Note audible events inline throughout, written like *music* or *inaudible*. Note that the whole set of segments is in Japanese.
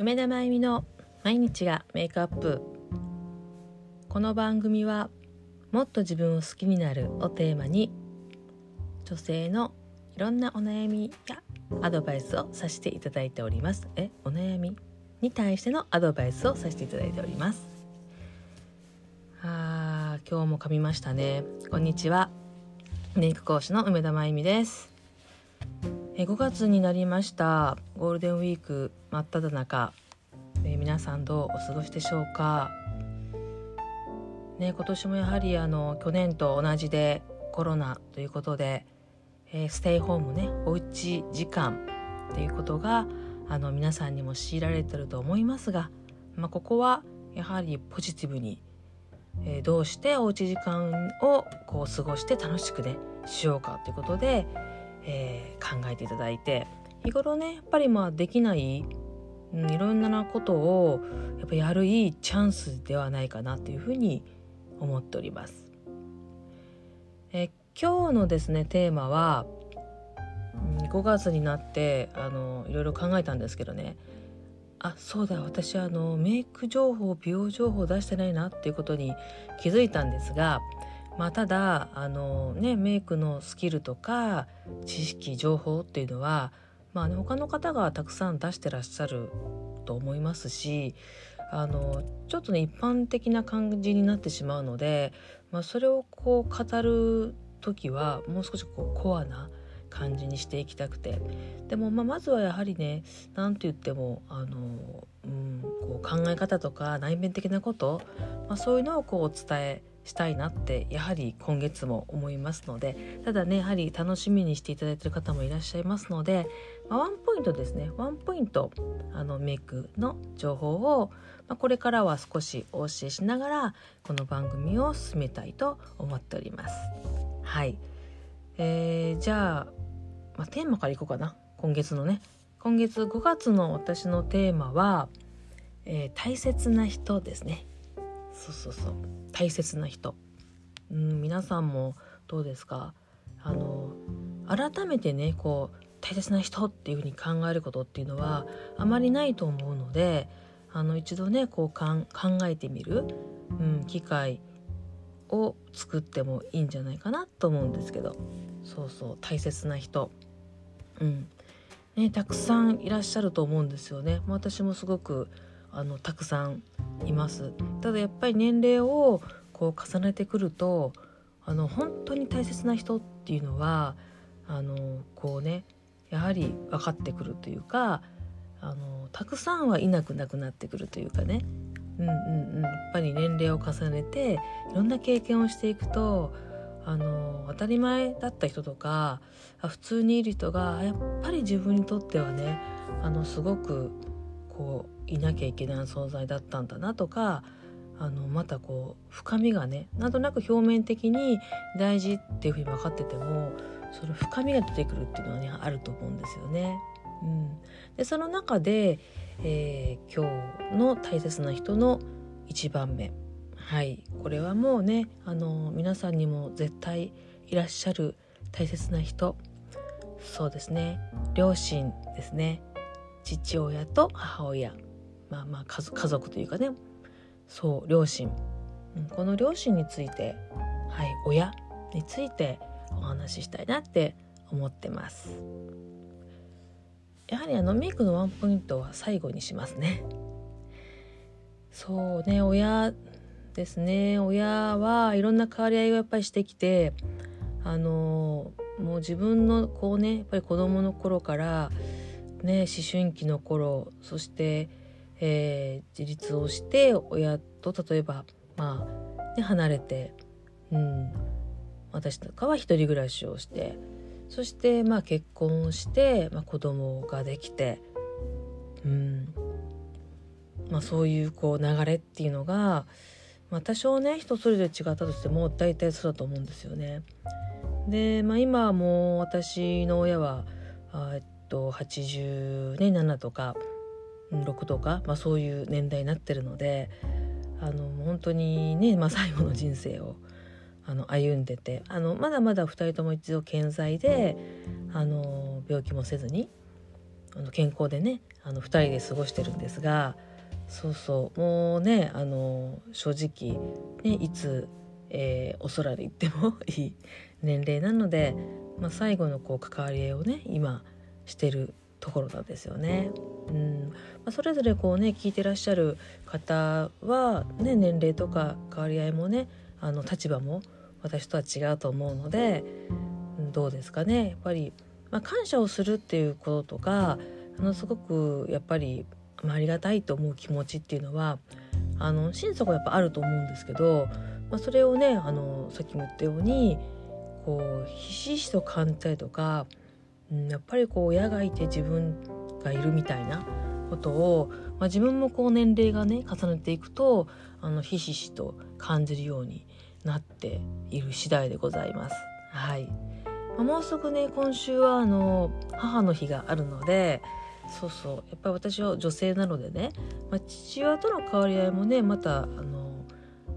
梅田真由美の毎日がメイクアップ。この番組はもっと自分を好きになるをテーマに女性のいろんなお悩みやアドバイスをさせていただいております。えお悩みに対してのアドバイスをさせていただいております。あー今日も噛みましたね。こんにちは。メイク講師の梅田真由美です。え5月になりました。ゴールデンウィーク真っ只中、え皆さんどうお過ごしでしょうか？ね今年もやはりあの去年と同じでコロナということで、えー、ステイホームねおうち時間っていうことがあの皆さんにも強いられてると思いますが、まあ、ここはやはりポジティブに、えー、どうしておうち時間をこう過ごして楽しくねしようかということで、えー、考えていただいて日頃ねやっぱりまあできない、うん、いろんなことをやっぱやるいいチャンスではないかなというふうに思っております。え、今日のですねテーマは5月になってあのいろいろ考えたんですけどねあそうだ私あのメイク情報美容情報出してないなっていうことに気づいたんですがまあ、ただあの、ね、メイクのスキルとか知識情報っていうのは、まあね、他の方がたくさん出してらっしゃると思いますしあのちょっとね一般的な感じになってしまうので、まあ、それをこう語る時はもう少しこうコアな感じにしていきたくて。でも、まあ、まずはやはりね何と言ってもあの、うん、こう考え方とか内面的なこと、まあ、そういうのをこうお伝えしたいなってやはり今月も思いますのでただねやはり楽しみにしていただいてる方もいらっしゃいますので、まあ、ワンポイントですね。ワンポイントあのメイクの情報を、まあ、これからは少しお教えしながらこの番組を進めたいと思っております。はい、えー、じゃあ、まあ、テーマからいこうかな。今月のね。今月5月の私のテーマは、えー、大切な人ですね。そうそうそう。大切な人。うん皆さんもどうですか？あの改めてねこう大切な人っていうふうに考えることっていうのはあまりないと思うのであの一度ねこうかん考えてみる、うん、機会を作ってもいいんじゃないかなと思うんですけど。そうそう大切な人、うん。ね、たくさんいらっしゃると思うんですよね。私もすごくあのたくさんいます。ただやっぱり年齢をこう重ねてくるとあの本当に大切な人っていうのはあのこうねやはり分かってくるというかあのたくさんはいなくなくなってくるというかね。うんうんうん。やっぱり年齢を重ねていろんな経験をしていくとあの当たり前だった人とか普通にいる人がやっぱり自分にとってはねあのすごくこういなきゃいけない存在だったんだなとかあのまたこう深みがねなんとなく表面的に大事っていうふうに分かっててもその深みが出てくるっていうのはねあると思うんですよね。うん、でその中で、えー、今日の大切な人の1番目。はい。これはもうねあの皆さんにも絶対いらっしゃる大切な人。そうですね。両親ですね。父親と母親。まあまあ家族というかね。そう両親、この両親についてはい親についてお話ししたいなって思ってます。やはりあのメイクのワンポイントは最後にしますね。そうね親ですね。親はいろんな変わり合いをやっぱりしてきてあのもう自分のこうねやっぱり子供の頃からね思春期の頃そしてえー、自立をして親と例えばまあ、ね、離れて、うん、私とかは一人暮らしをしてそしてまあ結婚をして、まあ、子供ができて、うんまあ、そういうこう流れっていうのが、まあ、多少ね人それぞれ違ったとしても大体そうだと思うんですよね。で、まあ、今もう私の親はえっと87、とか6とか、まあ、そういう年代になってるのであの本当にね、まあ、最後の人生をあの歩んでてあのまだまだ2人とも一度健在であの病気もせずにあの健康でねあの2人で過ごしてるんですがそうそうもうねあの正直、ね、いつ、えー、お空で行ってもいい年齢なので、まあ、最後のこう関わり合いをね今してるところなんですよね。うん。まあ、それぞれこうね聞いてらっしゃる方は、ね、年齢とか関わり合いもねあの立場も私とは違うと思うのでどうですかね。やっぱり、まあ、感謝をするっていうこととかあのすごくやっぱりまあ、ありがたいと思う気持ちっていうのはあの心底やっぱあると思うんですけど、まあ、それをねあのさっきも言ったようにこうひしひしと感じたりとか、うん、やっぱりこう親がいて自分がいるみたいなことを、まあ、自分もこう年齢がね重ねていくとあのひしひしと感じるようになっている次第でございます。はい、まあ、もうすぐね今週はあの母の日があるのでそうそうやっぱり私は女性なのでね、まあ、父親との変わり合いもねまたあの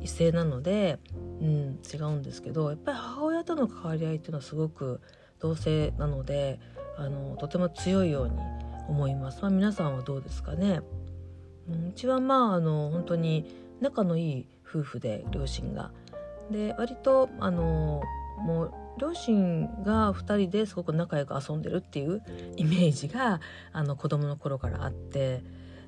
異性なので、うん、違うんですけどやっぱり母親との変わり合いっていうのはすごく同性なのであのとても強いように思います。まあ、皆さんはどうですかね、うん、うちはまああの本当に仲のいい夫婦で両親が。で割とあのもう両親が2人ですごく仲良く遊んでるっていうイメージがあの子供の頃からあって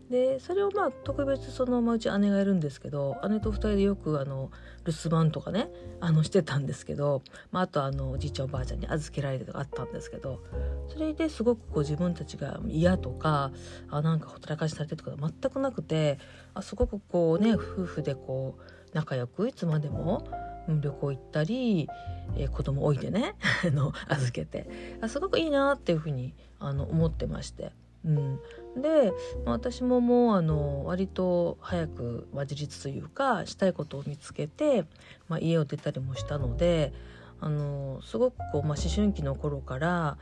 でそれをまあ特別その、まあ、うち姉がいるんですけど姉と2人でよくあの留守番とかねあのしてたんですけど、まあ、あとあのおじいちゃんおばあちゃんに預けられてとかあったんですけどそれですごくこう自分たちが嫌とかあなんかほったらかしされてとか全くなくてあすごくこうね夫婦でこう仲良くいつまでも旅行行ったり、えー、子供置いてね *laughs* の預けてあすごくいいなっていうふうにあの思ってまして。うん、で、まあ、私ももうあの割と早く、ま、自立というかしたいことを見つけて、まあ、家を出たりもしたのであのすごくこう、まあ、思春期の頃から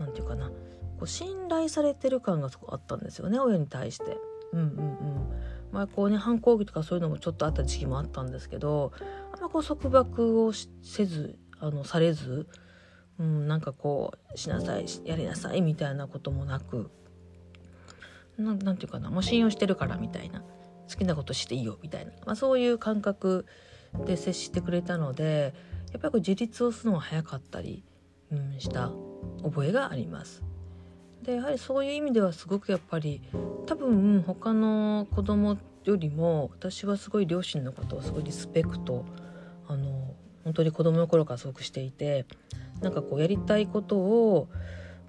何て言うかなこう信頼されてる感がすごくあったんですよね親に対して。うんうんうんまあこうね反抗期とかそういうのもちょっとあった時期もあったんですけどあんまこう束縛をせずあのされず、うん、なんかこうしなさいやりなさいみたいなこともなく何て言うかなもう信用してるからみたいな好きなことしていいよみたいな、まあ、そういう感覚で接してくれたのでやっぱり自立をするのが早かったり、うん、した覚えがあります。でやはりそういう意味ではすごくやっぱり多分他の子供よりも私はすごい両親のことをすごいリスペクトあの本当に子供の頃からすごくしていてなんかこうやりたいことを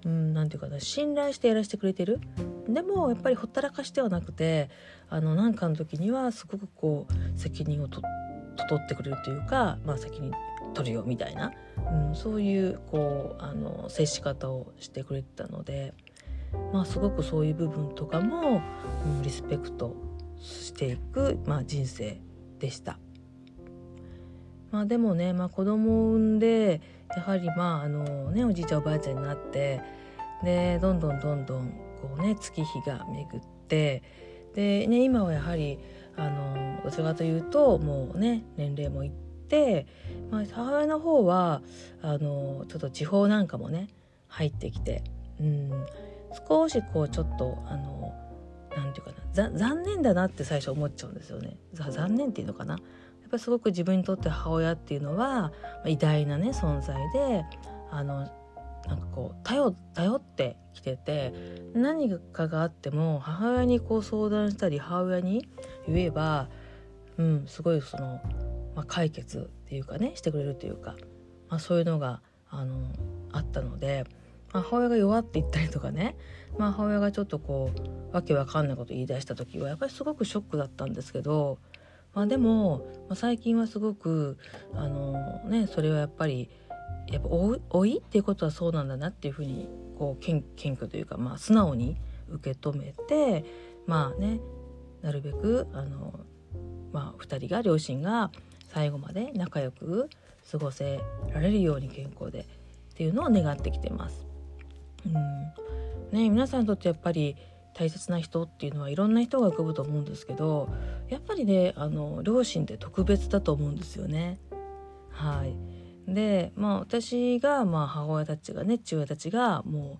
うんなんて言うかな信頼してやらせてくれてる？でもやっぱりほったらかしてはなくてあの何かの時にはすごくこう責任をと取ってくれるというか、まあ、責任取るよみたいな、うん、そういうこうあの接し方をしてくれてたので、まあ、すごくそういう部分とかも、うん、リスペクトしていく、まあ、人生でした。まあ、でもね、まあ、子供を産んでやはりまああのねおじいちゃんおばあちゃんになってでどんどんどんどんこうね月日が巡ってで、ね、今はやはりあのどちらかというともうね年齢もいって、まあ、母親の方はあのちょっと地方なんかもね入ってきて、うん、少しこうちょっとあのなんていうかな残念だなって最初思っちゃうんですよね。残念っていうのかな。やっぱすごく自分にとって母親っていうのは、偉大なね存在であのなんかこう頼頼ってきてて何かがあっても母親にこう相談したり母親に言えば、うん、すごいその、まあ、解決っていうかねしてくれるというか、まあ、そういうのがあのあったので。母親が弱っていったりとかね、まあ、母親がちょっとこうわけわかんないこと言い出した時はやっぱりすごくショックだったんですけど、まあ、でも、まあ、最近はすごくあの、ね、それはやっぱりやっぱ老いっていうことはそうなんだなっていうふうにこう謙虚というか、まあ、素直に受け止めてまあねなるべくあの、まあ、2人が両親が最後まで仲良く過ごせられるように健康でっていうのを願ってきてます。うんね、皆さんにとってやっぱり大切な人っていうのはいろんな人が浮かぶと思うんですけどやっぱりねあの両親って特別だと思うんですよね。はいでまあ私がまあ母親たちがね父親たちがも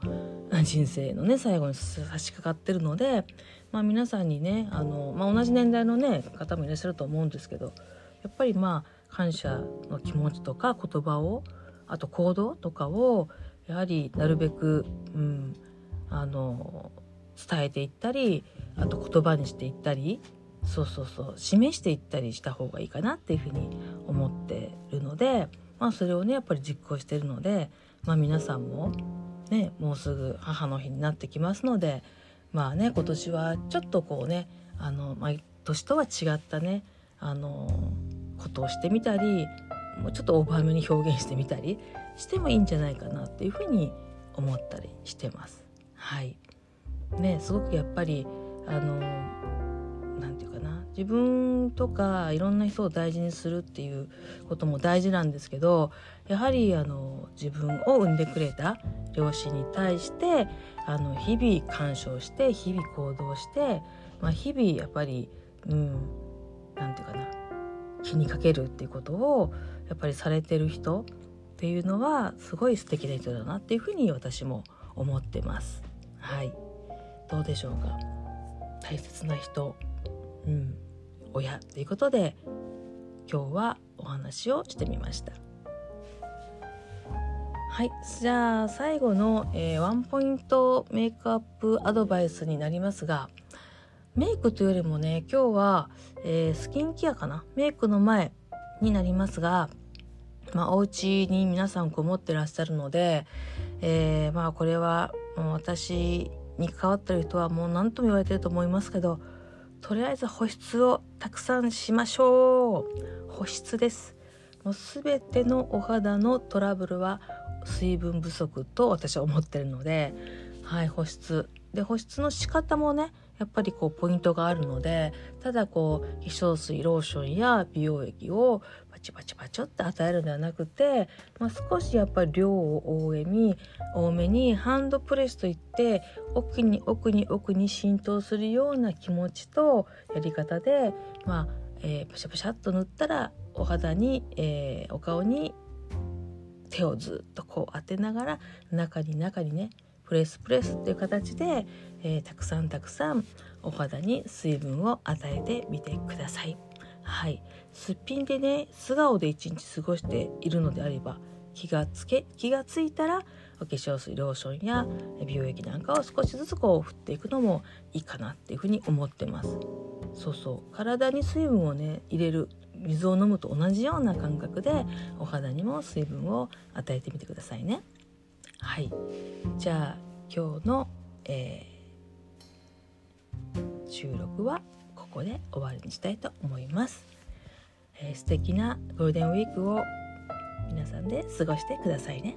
う *laughs* 人生のね最後に差し掛かってるので、まあ、皆さんにねあの、まあ、同じ年代のね方もいらっしゃると思うんですけどやっぱりまあ感謝の気持ちとか言葉をあと行動とかをやはりなるべく、うん、あの伝えていったりあと言葉にしていったりそうそうそう示していったりした方がいいかなっていうふうに思ってるので。まあ、それをねやっぱり実行してるので、まあ、皆さんも、ね、もうすぐ母の日になってきますのでまあね今年はちょっとこうねあの毎年とは違ったねあのことをしてみたりもうちょっとオーバーめに表現してみたりしてもいいんじゃないかなっていうふうに思ったりしてます。はいね、すごくやっぱりあの自分とかいろんな人を大事にするっていうことも大事なんですけどやはりあの自分を産んでくれた両親に対してあの日々干渉して日々行動して、まあ、日々やっぱりうん何て言うかな気にかけるっていうことをやっぱりされてる人っていうのはすごい素敵な人だなっていうふうに私も思ってます。はい。どうでしょうか。大切な人、うん、親ということで今日はお話をしてみました。はい。じゃあ最後の、えー、ワンポイントメイクアップアドバイスになりますがメイクというよりもね今日は、えー、スキンケアかな？メイクの前になりますがまあ、お家に皆さんこもってらっしゃるので、えー、まあこれはもう私に関わってる人はもう何とも言われてると思いますけどとりあえず保湿をたくさんしましょう。保湿です。もう全てのお肌のトラブルは水分不足と私は思ってるのではい保湿。で保湿の仕方もねやっぱりこうポイントがあるのでただこう化粧水ローションや美容液をパチパチパチって与えるのではなくて、まあ、少しやっぱり量を多めに多めにハンドプレスといって奥に奥に奥に浸透するような気持ちとやり方で、まあえー、パシャパシャっと塗ったらお肌に、えー、お顔に手をずっとこう当てながら中に中にねプレスプレスっていう形で、えー、たくさんたくさんお肌に水分を与えてみてください。はい、すっぴんでね素顔で一日過ごしているのであれば気がつけ気がついたらお化粧水ローションや美容液なんかを少しずつこう振っていくのもいいかなっていうふうに思ってます。そうそう。体に水分をね入れる水を飲むと同じような感覚でお肌にも水分を与えてみてくださいね。はい。じゃあ今日の、えー、収録はこで終わりにしたいと思います、えー、素敵なゴールデンウィークを皆さんで過ごしてくださいね。